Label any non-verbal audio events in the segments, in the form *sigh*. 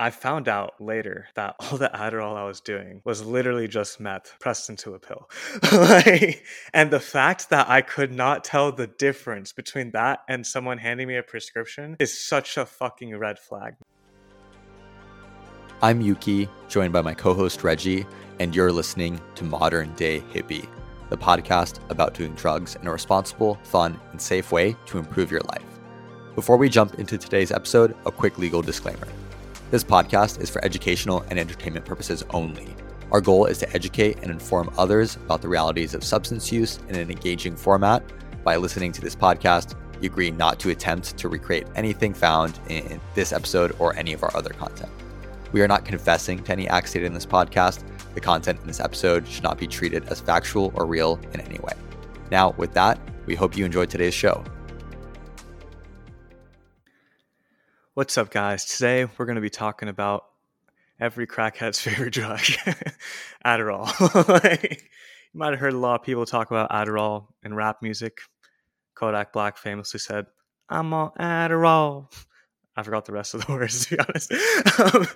I found out later that *laughs* all the Adderall I was doing was literally just meth pressed into a pill. *laughs* like, and the fact that I could not tell the difference between that and someone handing me a prescription is such a fucking red flag. I'm Yuki, joined by my co host Reggie, and you're listening to Modern Day Hippie, the podcast about doing drugs in a responsible, fun, and safe way to improve your life. Before we jump into today's episode, a quick legal disclaimer. This podcast is for educational and entertainment purposes only. Our goal is to educate and inform others about the realities of substance use in an engaging format. By listening to this podcast, you agree not to attempt to recreate anything found in this episode or any of our other content. We are not confessing to any acts stated in this podcast. The content in this episode should not be treated as factual or real in any way. Now, with that, we hope you enjoyed today's show. What's up, guys? Today we're going to be talking about every crackhead's *laughs* favorite drug, Adderall. *laughs* like, you might have heard a lot of people talk about Adderall in rap music. Kodak Black famously said, I'm on Adderall. I forgot the rest of the *laughs* words to be honest. Um,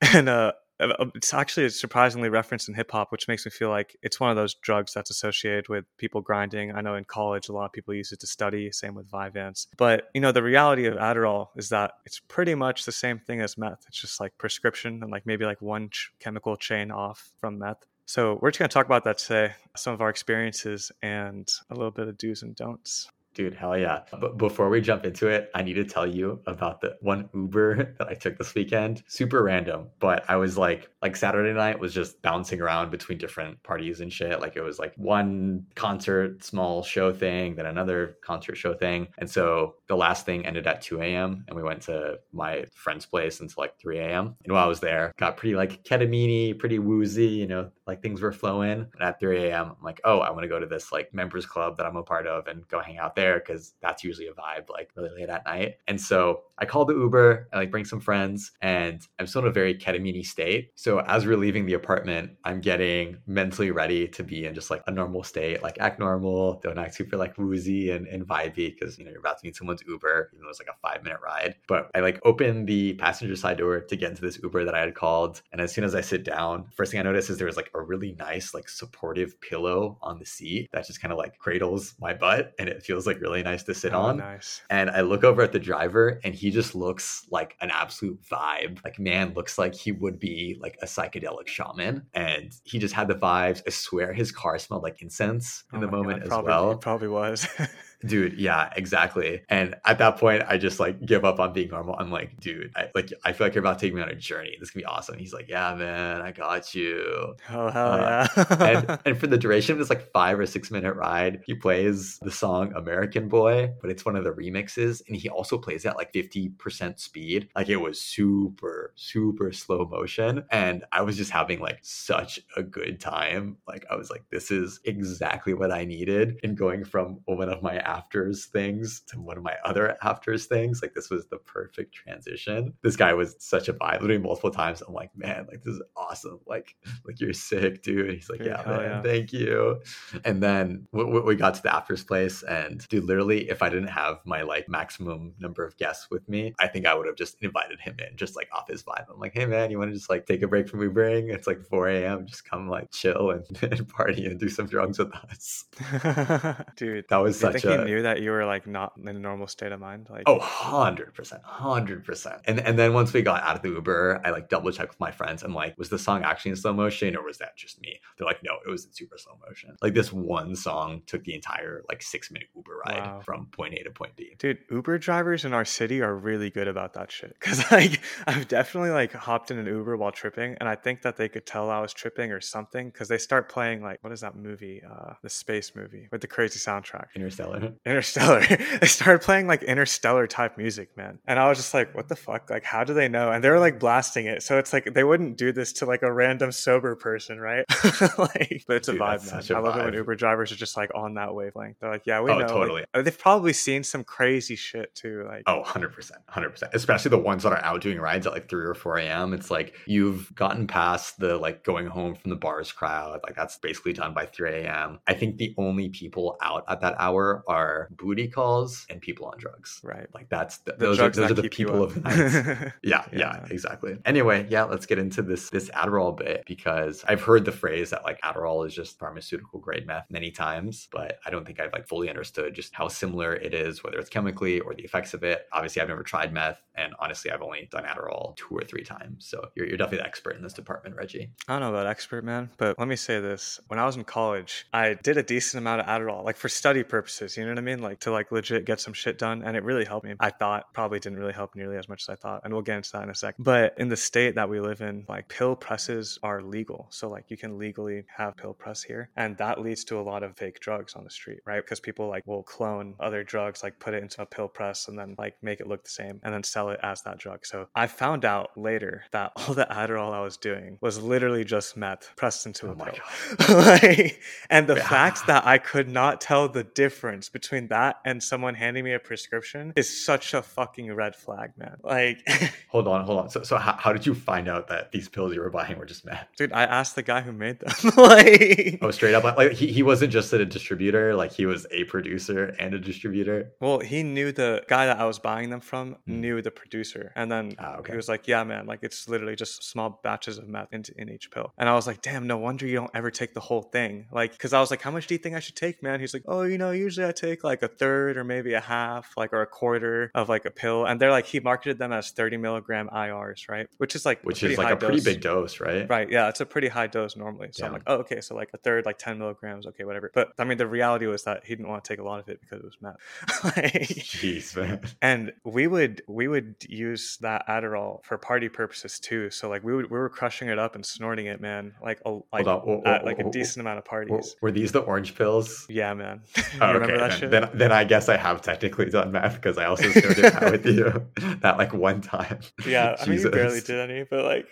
and uh, uh, it's actually surprisingly referenced in hip hop, which makes me feel like it's one of those drugs that's associated with people grinding. I know in college a lot of people use it to study, same with Vyvanse. But you know, the reality of Adderall is that it's pretty much the same thing as meth. It's just like prescription and like maybe like one ch- chemical chain off from meth. So we're just going to talk about that today, some of our experiences and a little bit of do's and don'ts. Dude, hell yeah. But before we jump into it, I need to tell you about the one Uber *laughs* that I took this weekend. Super random, but I was like, like Saturday night was just bouncing around between different parties and shit. Like it was like one concert, small show thing, then another concert show thing. And so the last thing ended at 2 a.m. and we went to my friend's place until like 3 a.m. And while I was there, got pretty like ketamine pretty woozy, you know, like things were flowing. And at 3 a.m., I'm like, oh, I want to go to this like members club that I'm a part of and go hang out there because that's usually a vibe like really late at night. And so I called the Uber, I like bring some friends, and I'm still in a very ketamine state. So as we're leaving the apartment, I'm getting mentally ready to be in just like a normal state, like act normal, don't act super like woozy and, and vibey because you know you're about to meet someone's Uber, even though it's like a five minute ride. But I like open the passenger side door to get into this Uber that I had called. And as soon as I sit down, first thing I notice is there was like a really nice, like supportive pillow on the seat that just kind of like cradles my butt and it feels like like really nice to sit oh, on. Nice. And I look over at the driver and he just looks like an absolute vibe. Like man looks like he would be like a psychedelic shaman. And he just had the vibes. I swear his car smelled like incense in oh the moment God, as probably, well. It probably was. *laughs* dude yeah exactly. And at that point i just like give up on being normal. I'm like dude I, like i feel like you're about to take me on a journey. This can be awesome. He's like yeah man i got you. Oh hell uh, yeah. and, *laughs* and for the duration of this like five or six minute ride he plays the song american boy but it's one of the remixes and he also plays at like 50% speed. Like it was super super slow motion and i was just having like such a good time. Like i was like this is exactly what i needed. In going from one of my afters things to one of my other afters things. Like this was the perfect transition. This guy was such a vibe. Literally multiple times, I'm like, man, like this is awesome. Like, like you're sick, dude. he's like, yeah, man, yeah. thank you. And then we, we got to the afters place, and dude, literally, if I didn't have my like maximum number of guests with me, I think I would have just invited him in, just like off his vibe. I'm like, hey man, you want to just like take a break from Ubering? It's like 4 a.m. Just come like chill and, *laughs* and party and do some drugs with us. *laughs* dude, that was such a knew that you were like not in a normal state of mind? Like oh, 100 percent, hundred percent. And and then once we got out of the Uber, I like double checked with my friends. I'm like, was the song actually in slow motion or was that just me? They're like, no, it was in super slow motion. Like this one song took the entire like six minute Uber ride wow. from point A to point B. Dude, Uber drivers in our city are really good about that shit. Cause *laughs* like I've definitely like hopped in an Uber while tripping, and I think that they could tell I was tripping or something because they start playing like what is that movie? Uh, the space movie with the crazy soundtrack. Interstellar. *laughs* Interstellar. *laughs* they started playing like Interstellar type music, man. And I was just like, what the fuck? Like, how do they know? And they were like blasting it. So it's like they wouldn't do this to like a random sober person, right? *laughs* like, but it's Dude, a vibe, man. A I love vibe. it when Uber drivers are just like on that wavelength. They're like, yeah, we oh, know. Totally. Like, they've probably seen some crazy shit too. Like, oh, 100%. 100%. Especially the ones that are out doing rides at like 3 or 4 a.m. It's like you've gotten past the like going home from the bars crowd. Like, that's basically done by 3 a.m. I think the only people out at that hour are are booty calls and people on drugs. Right. Like that's the, The those are those are the people of the night. *laughs* Yeah, yeah, Yeah. exactly. Anyway, yeah, let's get into this this Adderall bit because I've heard the phrase that like Adderall is just pharmaceutical grade meth many times, but I don't think I've like fully understood just how similar it is, whether it's chemically or the effects of it. Obviously, I've never tried meth, and honestly, I've only done Adderall two or three times. So you're, you're definitely the expert in this department, Reggie. I don't know about expert, man, but let me say this. When I was in college, I did a decent amount of Adderall, like for study purposes, you know what I mean? Like to like legit get some shit done. And it really helped me. I thought probably didn't really help nearly as much as I thought. And we'll get into that in a sec. But in the state that we live in, like pill presses are legal. So like you can legally have pill press here. And that leads to a lot of fake drugs on the street, right? Because people like will clone other drugs, like put it into a pill press and then like make it look the same and then sell it as that drug. So I found out later that *laughs* all the Adderall I was doing was literally just meth pressed into Oh a my pill. *laughs* Like, and the Yeah. fact that I could not tell the difference between that and someone handing me a prescription is such a fucking red flag, man. Like, *laughs* Hold on, hold on. So, so how, how did you find out that these pills you were buying were just meth? dude, I asked the guy who made them. like, Oh, straight up, like, he, he wasn't just a distributor, like he was a producer and a distributor. Well, he knew the guy that I was buying them from Hmm. knew the producer, and then Ah, okay. he was like, "Yeah, man, like it's literally just small batches of meth into in each pill." And I was like, "Damn, no wonder you don't ever take the whole thing." Like, because I was like, "How much do you think I should take, man?" He's like, "Oh, you know, usually I take like a third or maybe a half, like or a quarter of like a pill." And they're like, he marketed them as thirty milligram IRs, right? Which is like Which pretty is like high a pretty big dose, right? Right. Yeah. It's a pretty high dose normally. So I'm like, oh, okay. So like a third, like 10 milligrams. Okay, whatever. But I mean, the reality was that he didn't want to take a lot of it because it was meth. *laughs* Like, Jeez, man. and we would we would use that Adderall for party purposes too. So like we would we were crushing it up and snorting it, man. Like a like, on. whoa, at whoa, like whoa, a decent amount of parties. Were these the orange pills? Yeah, man. *laughs* you Oh, remember that then, shit? Then, then I guess I have technically done meth because I also started that with you *laughs* that like one time. *laughs* yeah, I mean you barely did any, but like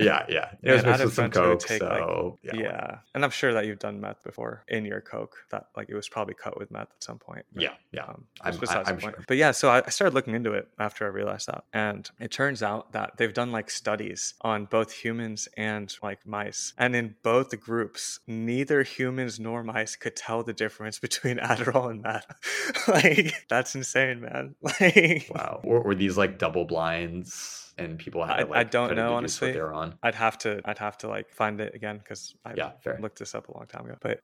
Yeah, yeah. It was mixed with some would coke, take, like- so yeah. yeah. And I'm sure that you've done meth before in your Coke. That like it was probably cut with meth at some point. but- Yeah, yeah. Um, I'm- besides I'm sure. But yeah, so I, I started looking into it after I realized that, and it turns out that they've done like studies on both humans and like mice, and in both groups, neither humans nor mice could tell the difference *laughs* between Adderall and meth. *laughs* like that's insane, man. *laughs* Like Wow. Were, were these like double blinds and people had I- to I like don't know, honestly. what they're on? I'd have to, I'd have to like find it again because I Yeah, fair. looked this up a long time ago. But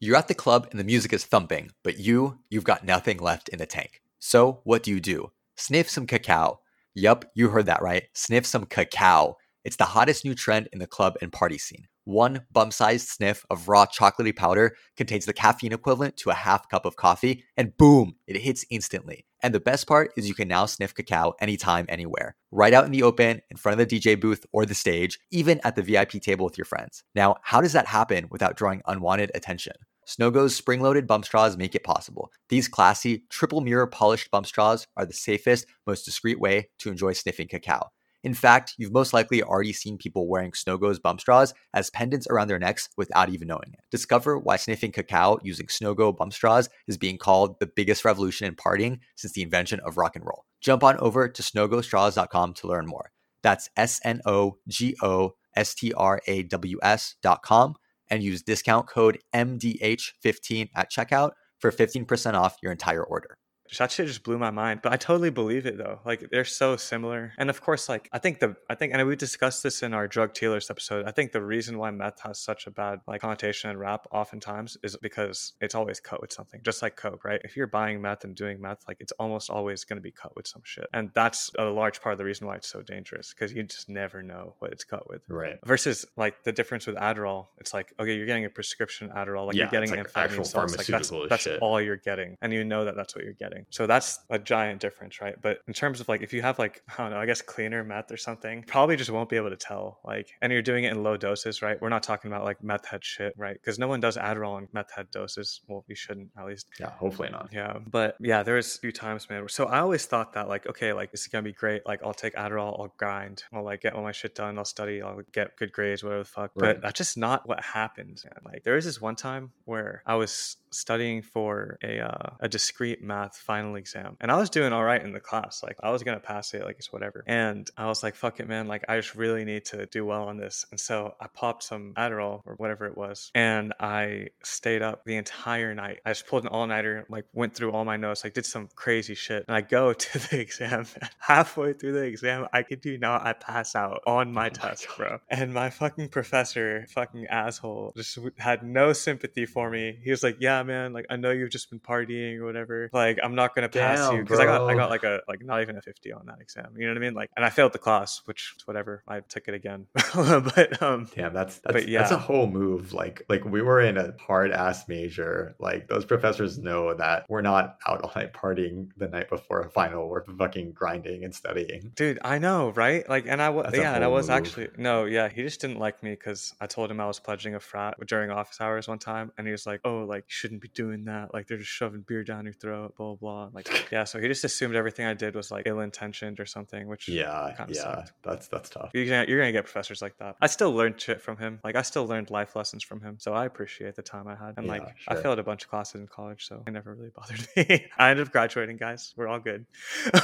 You're at the club and the music is thumping, but you, you've got nothing left in the tank. So, what do you do? Sniff some cacao. Yup, you heard that right. Sniff some cacao. It's the hottest new trend in the club and party scene. One bum sized sniff of raw chocolatey powder contains the caffeine equivalent to a half cup of coffee, and boom, it hits instantly. And the best part is you can now sniff cacao anytime, anywhere. Right out in the open, in front of the DJ booth or the stage, even at the VIP table with your friends. Now, how does that happen without drawing unwanted attention? Snogo's spring loaded bump straws make it possible. These classy, triple mirror polished bump straws are the safest, most discreet way to enjoy sniffing cacao. In fact, you've most likely already seen people wearing Snogo's bump straws as pendants around their necks without even knowing it. Discover why sniffing cacao using Snowgo bump straws is being called the biggest revolution in partying since the invention of rock and roll. Jump on over to snogostraws.com to learn more. That's S N O G O S T R A W S.com and use discount code MDH15 at checkout for 15% off your entire order. That shit just blew my mind but i totally believe it though. Like they're so similar. And of course like i think the i think and we discussed this in our drug dealers episode. I think the reason why meth has such a bad like connotation in rap oftentimes is because it's always cut with something just like coke right? If you're buying meth and doing meth like it's almost always going to be cut with some shit. And that's a large part of the reason why it's so dangerous because you just never know what it's cut with. Right. versus like the difference with Adderall, it's like okay, you're getting a prescription Adderall, like Yeah, you're getting like actual salts, like that's, pharmaceutical that's all you're getting, and you know that that's what you're getting. So that's a giant difference, right? But in terms of like if you have like I don't know, I guess cleaner meth or something, probably just won't be able to tell. Like, and you're doing it in low doses, right? We're not talking about like meth head shit, right? Because no one does Adderall in meth head doses. Well, you shouldn't at least. Yeah, hopefully not. Yeah, but yeah, there was a few times, man. So I always thought that, like, okay, like this is gonna be great. Like, I'll take Adderall, I'll grind, I'll like get all my shit done, I'll study, I'll get good grades, whatever the fuck. Right. But that's just not what happened. Man. Like, there was this one time where I was studying for a uh, a discrete math final exam. And I was doing all right in the class. Like I was gonna pass it, like it's whatever. And I was like, fuck it, man. Like I just really need to do well on this. And so I popped some Adderall or whatever it was. And I stayed up the entire night. I just pulled an all-nighter, like went through all my notes, like did some crazy shit. And I go *laughs* to the exam. Halfway through the exam, I could do not I pass out on my Oh test, God. bro. And my fucking professor, fucking asshole, just had no sympathy for me. He was like, "Yeah, man, like I know you've just been partying or whatever. Like I'm not gonna pass Damn, you because I got I got like a like not even a 50 on that exam. You know what I mean? Like, and I failed the class, which whatever. I took it again, *laughs* but um, Damn, that's that's But that's a whole move. Like like we were in a hard ass major. Like those professors know that we're not out all night partying the night before a final. We're fucking grinding and studying. Dude, I know, right? Like, and I was, yeah, and I was move. actually, no, yeah, he just didn't like me because I told him I was pledging a frat during office hours one time, and he was like, oh, like, you shouldn't be doing that. Like, they're just shoving beer down your throat, blah, blah, blah. Like, *laughs* yeah, so he just assumed everything I did was like ill intentioned or something, which, Yeah, yeah, sucked. that's that's tough. You're gonna, you're gonna get professors like that. I still learned shit from him. Like I still learned life lessons from him. So I appreciate the time I had. And like Yeah, I failed a bunch of classes in college, so it never really *laughs* bothered me. I ended up graduating, guys. We're all good.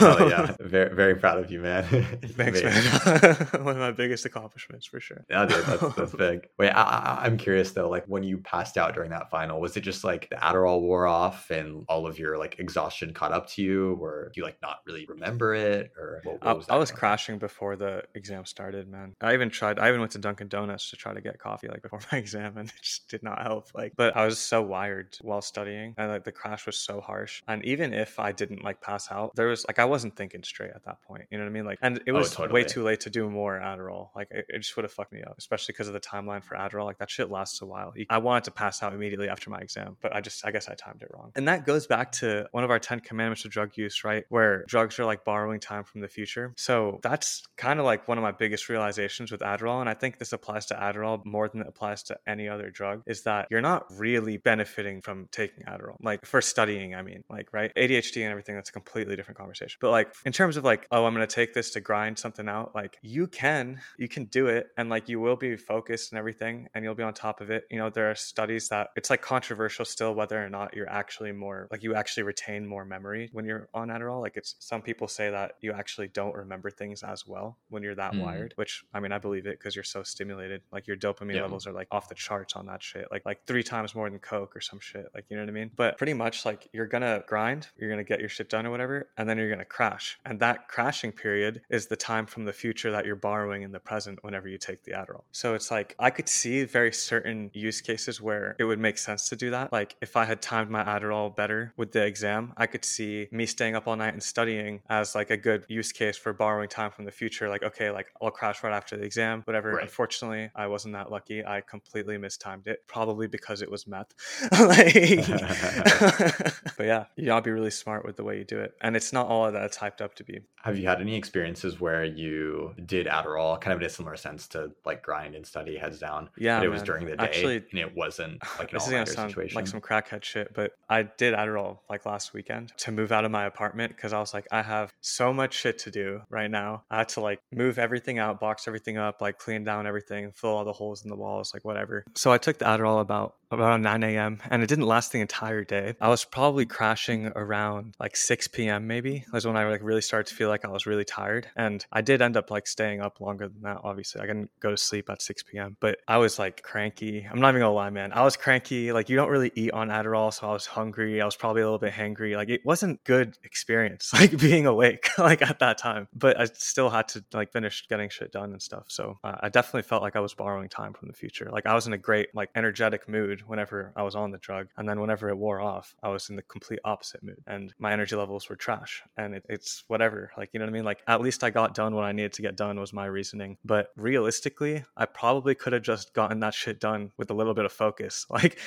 Oh yeah, *laughs* very very proud of you, man. Thanks, man. One of my biggest accomplishments for sure. Yeah, dude, that's, that's big. Wait, I, I, I'm curious though. Like, when you passed out during that final, was it just like the Adderall wore off and all of your like exhaustion caught up to you, or do you like not really remember it, or what, what I, was I that was crashing before the exam started, man. I even tried. I even went to Dunkin' Donuts to try to get coffee like before *laughs* my exam, and it just did not help. Like, but I was so wired while studying, and like the crash was so harsh. And even if I didn't like pass out, there was like I wasn't thinking straight at that point. You know what I mean? Like, and it Oh, was totally. way too late to do more Adderall. Like, it, it just would have fucked me up, especially because of the timeline for Adderall. Like that shit lasts a while. I wanted to pass out immediately after my exam, but I just I guess I timed it wrong. And that goes back to one of our Ten Commandments of drug use, right? Where drugs are like borrowing time from the future. So that's kind of like one of my biggest realizations with Adderall. And I think this applies to Adderall more than it applies to any other drug is that you're not really benefiting from taking Adderall. Like for studying, I mean, like, right? ADHD and everything, that's a completely different conversation. But like in terms of like, oh, I'm going to take this to grind something out, like you can, you can do it. And like you will be focused and everything and you'll be on top of it. You know, there are studies that it's like controversial still whether or not you're actually more, like you actually retain more memory when you're on Adderall. Like it's some people say that you actually don't remember things as well when you're that Mm. wired, which I mean, I believe it because you're so stimulated. Like your dopamine Yeah. levels are like off the charts on that shit, like like three times more than Coke or some shit. Like you know what I mean? But pretty much like you're gonna grind, you're gonna get your shit done or whatever, and then you're gonna crash. And that crashing period is the time from the future that you're borrowing in the present whenever you take the Adderall. So it's like I could see very certain use cases where it would make sense to do that. Like if I had timed my Adderall better with the exam, I could see me staying up all night and studying as like a good use case for borrowing time from the future. Like, okay, like I'll crash right after the exam, whatever. Right. Unfortunately, I wasn't that lucky. I completely mistimed it, probably because it was meth. like, *laughs* *laughs* but yeah, you gotta be really smart with the way you do it. And it's not all that it's hyped up to be. Have you had any experiences where you did Adderall, kind of in a similar sense to like grind and study heads down? Yeah, but it was during the day, Actually, and it wasn't like an this is gonna all-nighter situation. like some crackhead shit, but I did Adderall like last weekend to move out of my apartment because I was like, I have so much shit to do right now. I had to like move everything out, box everything up, like clean down everything, fill all the holes in the walls, like whatever. So I took the Adderall about about 9 a.m. and it didn't last the entire day. I was probably crashing around like 6 p.m. maybe. Was when I like really started to feel like I was really tired, and I did end up like staying up longer than that. Obviously, I didn't go to sleep at 6 p.m. But I was like cranky. I'm not even gonna lie, man. I was cranky. Like you don't really eat on Adderall, so I was hungry. I was probably a little bit hangry. Like it wasn't good experience, *laughs* like being awake, *laughs* like at that time. But I still had to like finish getting shit done and stuff. So uh, I definitely felt like I was borrowing time from the future. Like I was in a great, like energetic mood whenever I was on the drug, and then whenever it wore off, I was in the complete opposite mood, and my energy levels were trash. And it, it's whatever. Like you know what I mean? Like at least I got done what I needed to get done was my reasoning. But realistically, I probably could have just gotten that shit done with a little bit of focus. *laughs* Like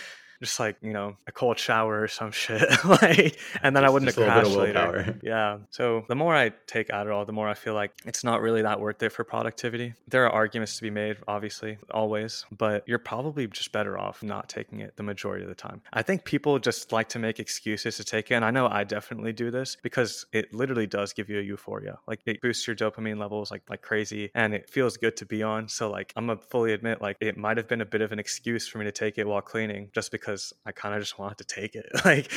just like you know a cold shower or some *laughs* shit like and then i wouldn't just have crashed later. *laughs* yeah so the more i take adderall the more i feel like it's not really that worth it for productivity. There are arguments to be made obviously always but you're probably just better off not taking it the majority of the time. I think people just like to make excuses to take it and i know i definitely do this because it literally does give you a euphoria. Like it boosts your dopamine levels like like crazy and it feels good to be on. So like i'm gonna fully admit like it might have been a bit of an excuse for me to take it while cleaning just because because I kind of just wanted to take it. *laughs* Like,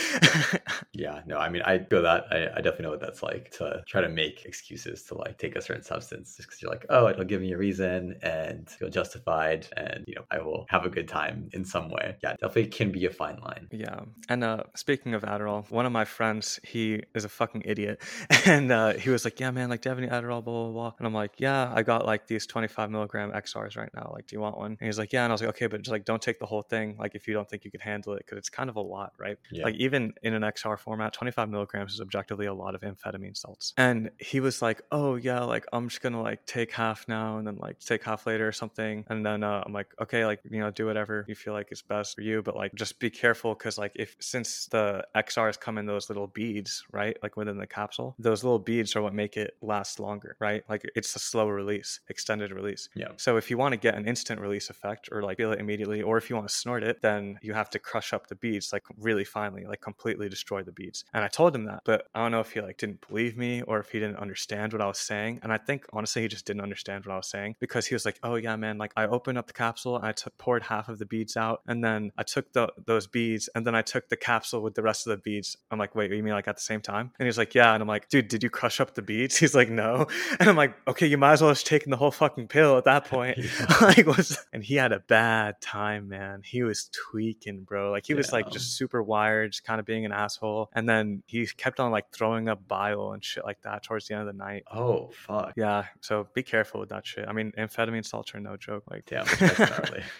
*laughs* yeah, no, I mean, I feel that. I, I definitely know what that's like to try to make excuses to like take a certain substance just because you're like, oh, it'll give me a reason and feel justified, and you know, I will have a good time in some way. Yeah, definitely can be a fine line. Yeah. And uh, speaking of Adderall, one of my friends, he is a fucking idiot. *laughs* And uh, he was like, Yeah, man, like, do you have any Adderall? Blah, blah, blah. And I'm like, Yeah, I got like these 25 milligram XRs right now. Like, do you want one? And he's like, Yeah. And I was like, Okay, but just like, don't take the whole thing. Like, if you don't think you could handle it, because it's kind of a lot, right? Yeah. Like, even in an XR format, 25 milligrams is objectively a lot of amphetamine salts. And he was like, Oh, yeah, like, I'm just gonna like take half now and then like take half later or something. And then uh, I'm like, Okay, like, you know, do whatever you feel like is best for you, but like, just be careful because like, if since the XRs come in those little beads, right? Like within the capsule, those little beads are what make it last longer, right? Like it's a slow release, extended release. Yeah. So if you want to get an instant release effect or like feel it immediately, or if you want to snort it, then you have to crush up the beads like really finely, like completely destroy the beads. And I told him that, but I don't know if he like didn't believe me or if he didn't understand what I was saying. And I think honestly he just didn't understand what I was saying because he was like, "Oh yeah, man, like I opened up the capsule, and I poured half of the beads out, and then I took the those beads, and then I took the capsule with the rest of the beads." I'm like, "Wait, you mean like at the same time?" And he's like, "Yeah." And I'm like, "Dude, did you crush up the beads?" *laughs* He's like, "No." *laughs* And I'm like, "Okay, you might as well have taken the whole fucking pill at that *laughs* point." Yeah. like was and he had a bad time, man. He was tweaking, bro. Like he was like just super wired, just kind of being an asshole. And then he kept on like throwing up bile and shit like that towards the end of the night. Oh fuck. Yeah, so be careful with that shit. I mean, amphetamine salts are no joke. Like, *laughs* yeah.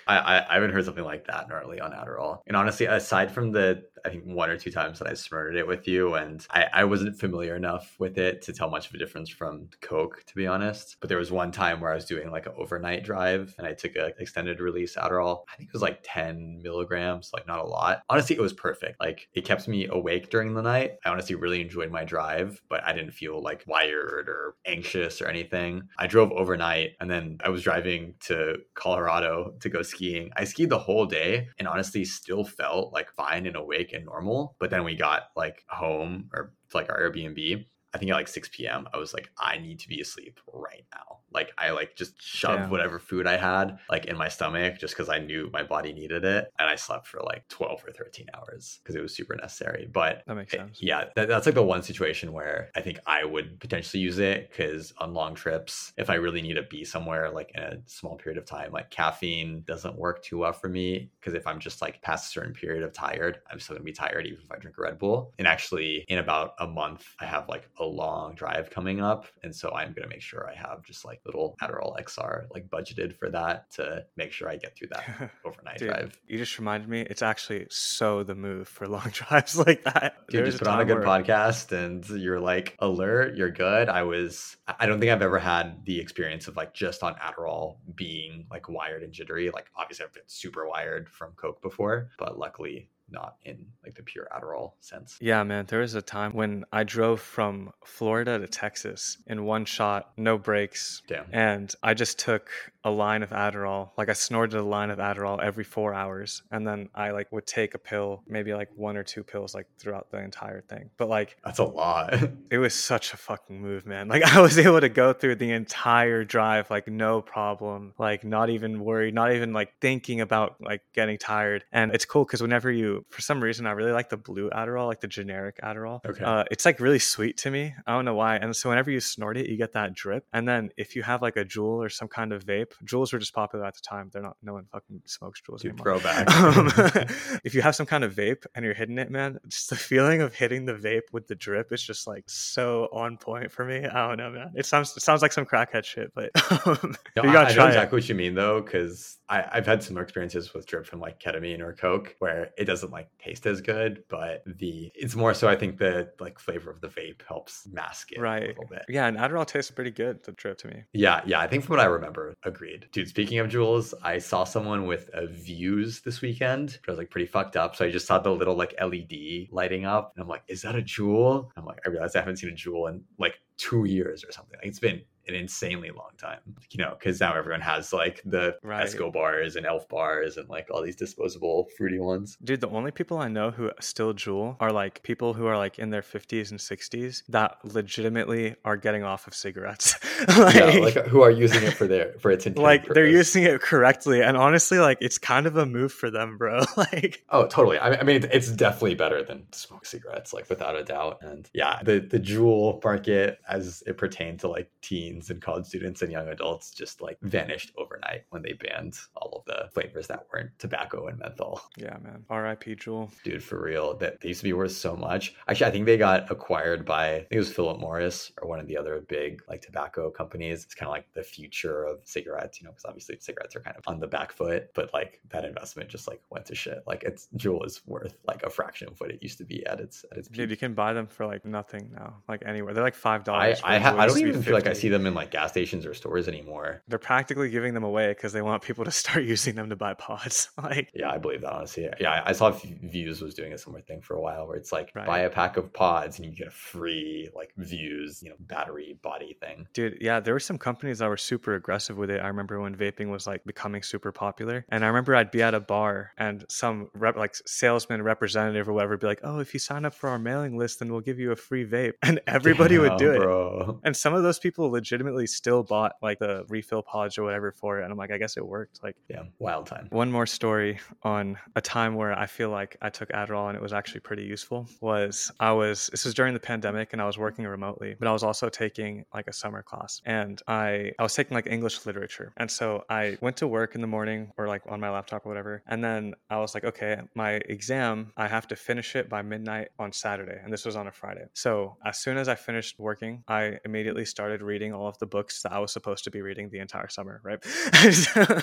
I, I I haven't heard something like that gnarly on Adderall. And honestly, aside from the I think one or two times that I snorted it with you, and I, I wasn't familiar enough with it to tell much of a difference from Coke, to be honest. But there was one time where I was doing like an overnight drive and I took a extended release Adderall. I think it was like 10 milligrams, like not a lot. Honestly, it was perfect. Like it kept me awake during the night. I honestly really enjoyed my drive, but I didn't feel like wired or anxious or anything. I drove overnight and then I was driving to Colorado to go skiing. I skied the whole day and honestly still felt like fine and awake and normal. But then we got like home or like our Airbnb. I think at like 6 p.m. I was like, I need to be asleep right now. Like I like just shoved Damn. whatever food I had like in my stomach just because I knew my body needed it. And I slept for like 12 or 13 hours because it was super necessary. But that makes it- sense. yeah, that, that's like the one situation where I think I would potentially use it because on long trips, if I really need to be somewhere like in a small period of time, like caffeine doesn't work too well for me. Because if I'm just like past a certain period of tired, I'm still gonna be tired even if I drink a Red Bull. And actually, in about a month, I have like a long drive coming up, and so I'm gonna make sure I have just like little Adderall XR like budgeted for that to make sure I get through that *laughs* overnight Dude, drive. you just reminded me. It's actually so the move for long *laughs* drives like that. Dude, There's just put on a good where- podcast and you're like alert, you're good. I was, I don't think I've ever had the experience of like just on Adderall being like wired and jittery. Like, obviously, I've been super wired from Coke before, but luckily not in like the pure Adderall sense. Yeah, man. There was a time when I drove from Florida to Texas in one shot, no breaks, Damn. and I just took a line of Adderall. Like I snorted a line of Adderall every four hours, and then I like would take a pill, maybe like one or two pills, like throughout the entire thing. But like That's a lot. *laughs* it was such a fucking move, man. Like *laughs* I was able to go through the entire drive like no problem, like not even worried, not even like thinking about like getting tired. And it's cool because whenever you, for some reason, I really like the blue Adderall, like the generic Adderall. Okay. Uh, it's like really sweet to me. I don't know why. And so whenever you snort it, you get that drip. And then if you have like a Juul or some kind of vape, Juuls were just popular at the time. They're not. No one fucking smokes Juuls Dude, anymore. throwback. *laughs* Um, *laughs* if you have some kind of vape and you're hitting it, man, just the feeling of hitting the vape with the drip is just like so on point for me. I don't know, man. It sounds it sounds like some crackhead shit, but um, *laughs* No, you gotta I, know try it. exactly what you mean though, because I've had similar experiences with drip from like ketamine or Coke where it doesn't like taste as good, but the it's more so I think the like flavor of the vape helps mask it a Right. little bit. Yeah, and Adderall tastes pretty good. The drip to me. Yeah, yeah. I think from what I remember, agreed. Dude, speaking of Juuls, I saw someone with a Vuse this weekend. But I was like pretty fucked up. So I just saw the little like LED lighting up. And I'm like, is that a Juul? I'm like, I realized I haven't seen a Juul in like two years or something. Like, it's been an insanely long time. You know, because now everyone has like the Right. Esco bars and Elf bars and like all these disposable fruity ones. Dude, the only people I know who still Juul are like people who are like in their 50s and 60s that legitimately are getting off of cigarettes. like, *laughs* yeah, like uh, who are using it for their for its intended *laughs* like, they're using it correctly. And honestly, like it's kind of a move for them, bro. *laughs* like, Oh, totally. I mean, I mean, it's- it's definitely better than smoke cigarettes, like without a doubt. And yeah, the the Juul market, as it pertained to like teens and college students and young adults, just like vanished overnight when they banned all of the flavors that weren't tobacco and menthol. yeah, man. R.I.P. Juul. Dude, for real, that they used to be worth so much. Actually, I think they got acquired by I think it was Philip Morris or one of the other big like tobacco companies. It's kind of like the future of cigarettes, you know, because obviously cigarettes are kind of on the back foot, but like that investment just like went to shit. Like it's Juul is worth like a fraction of what it used to be at its at its Dude, you can buy them for like nothing now, like anywhere. They're like five I dollars. I, ha- I don't even feel like I see them in like gas stations or stores anymore. They're practically giving them away because they want people to start *laughs* using them to buy pods. *laughs* like, Yeah, I believe that honestly. Yeah, I saw Vuse was doing a similar thing for a while where it's like Right. buy a pack of pods and you get a free like Vuse, you know, battery body thing. Dude, yeah, there were some companies that were super aggressive with it. I remember when vaping was like becoming super popular, and I remember I'd be at a bar and some rep, like salesman representative or whatever would be like, "Oh, if you sign up for our mailing list, then we'll give you a free vape," *laughs* and everybody would do Damn, it. And some of those people legitimately still bought like the refill pods or whatever for it, and I'm like, I guess it worked. Like Yeah, wild time. one more story on a time where I feel like I took Adderall and it was actually pretty useful was I was this was during the pandemic and I was working remotely, but I was also taking like a summer class and I I was taking like English literature. And so I went to work in the morning or like on my laptop or whatever. And then I was like, okay, my exam, I have to finish it by midnight on Saturday. And this was on a Friday. So as soon as I finished working, I immediately started reading all of the books that I was supposed to be reading the entire summer, right? *laughs* *laughs*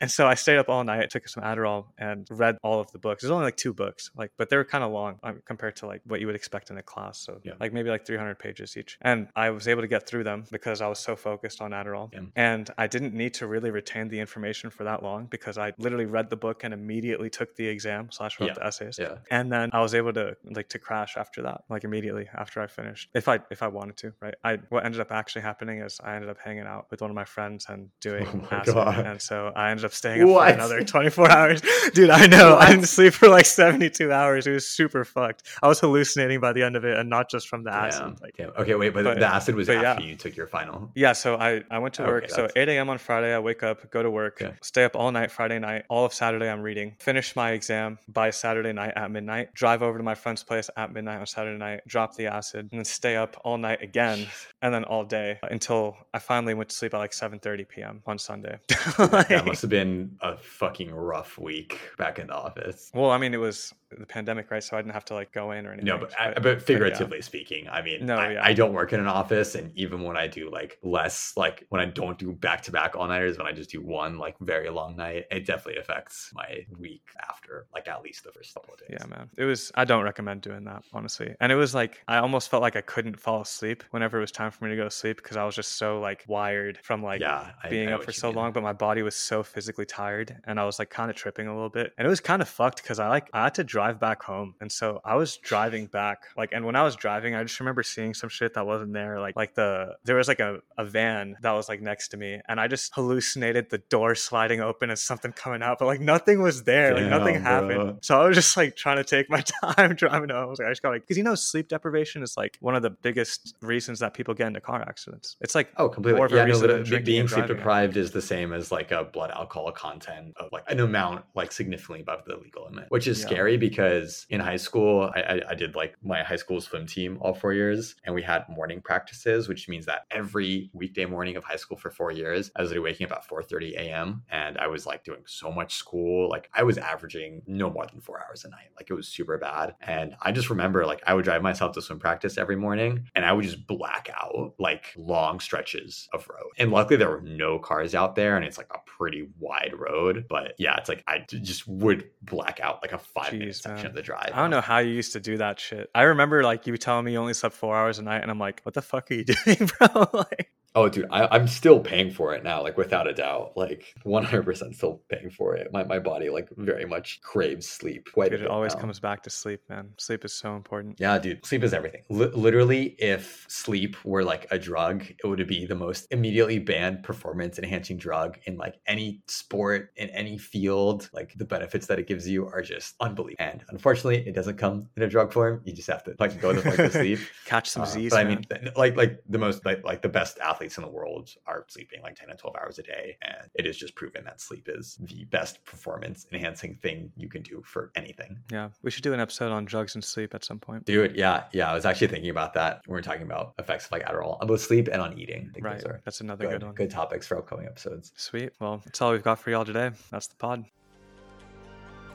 and so I stayed up all night, took some Adderall, and read all of the books. There's only like two books, like, but they were kind of long um, compared to like what you would expect in a class. So Yeah. like maybe like 300 pages each, and I was able to get through them because I was so focused on Adderall, Yeah. and I didn't need to really retain the information for that long because I literally read the book and immediately took the exam slash wrote Yeah. the essays Yeah. and then I was able to like to crash after that, like immediately after I finished, if I if I wanted to, right? I what ended up actually happening is I ended up hanging out with one of my friends and doing *laughs* Oh my God. and so I ended up staying up What? for another 24 *laughs* hours. Dude, I know I didn't sleep for like 72 hours. It was super fucked. I was hallucinating by the end of it, and not just from the Damn, acid. Like, damn. Okay, wait, but, but- the acid was after yeah. you took your final. yeah, so I, I went to Okay, work. So 8 a.m. on Friday, I wake up, go to work, Okay. stay up all night Friday night. All of Saturday, I'm reading. Finish my exam by Saturday night at midnight. Drive over to my friend's place at midnight on Saturday night. Drop the acid, and then stay up all night again, and then all day until I finally went to sleep at like 7:30 p.m. on Sunday. that *laughs* must have been a fucking rough week back in the office. well, I mean, it was the pandemic, right? So I didn't have to like go in or anything. No, but, I, but- but yeah. figuratively speaking, I mean, No, I, yeah. I don't work in an office, and even when I do like less, like when I don't do back to back all nighters, when I just do one like very long night, it definitely affects my week after, like at least the first couple of days. Yeah, man. It was I don't recommend doing that, honestly. And it was like I almost felt like I couldn't fall asleep whenever it was time for me to go to sleep because I was just so like wired from like yeah, being I know up for so mean. long, but my body was so physically tired and I was like kind of tripping a little bit. And it was kind of fucked because I like I had to drive back home. And so I was driving back. Like and when I was driving, I just remember seeing some shit that wasn't there. Like like the there was like a, a van that was like next to me and I just hallucinated the door sliding open and something coming out, but like nothing was there. like nothing Damn, happened. bro. So I was just like trying to take my *laughs* time driving home. I was like, I just got like, because you know, sleep deprivation is like one of the biggest reasons that people get into car accidents. It's like, Oh, completely. more of a Yeah, no, the- uh, than being sleep deprived is the same as like a blood alcohol content of like an amount like significantly above the legal limit, which is Yeah. scary because in high school, I, I, I did like my high school swim team all four years, and we had morning practices, which means that every weekday morning of high school for four years, I was waking up at 4:30 a.m. and I was like doing so much school, like I was averaging no more than four hours a night, like it was super bad. And I just remember like I would drive myself to swim practice every morning, and I would just black out like long stretches of road. And luckily there were no cars out there, and it's like a pretty wide road. But yeah, it's like I just would black out like a five minute section of the drive. I don't know how you used to do that shit. I remember like you telling me you only slept four hours a night, and I'm like, what the fuck are you *laughs* doing, bro? *laughs* like, Oh, dude, I, am still paying for it now, like without a doubt, like 100% still paying for it. My, my body like very much craves sleep. Dude, it always now. comes back to sleep, man. Sleep is so important. Yeah, dude, sleep is everything. L- literally, if sleep were like a drug, it would be the most immediately banned performance enhancing drug in like any sport, in any field. Like the benefits that it gives you are just unbelievable. And unfortunately, it doesn't come in a drug form. You just have to like go to like to *laughs* sleep, catch some uh, Z's. But I mean, like like the most like like the best athletes athletes in the world are sleeping like 10 and 12 hours a day. And it is just proven that sleep is the best performance enhancing thing you can do for anything. Yeah. We should do an episode on drugs and sleep at some point. Do it. yeah. Yeah. I was actually thinking about that. We are talking about effects of like Adderall on both sleep and on eating. right. That's another good, good one. Good topics for upcoming episodes. Sweet. Well, that's all we've got for y'all today. That's the pod.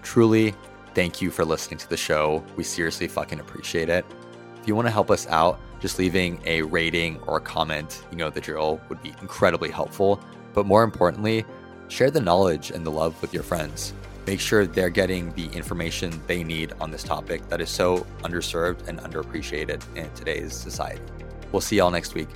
Truly, thank you for listening to the show. We seriously fucking appreciate it. If you want to help us out, just leaving a rating or a comment, you know the drill, would be incredibly helpful. But more importantly, share the knowledge and the love with your friends. Make sure they're getting the information they need on this topic that is so underserved and underappreciated in today's society. We'll see y'all next week.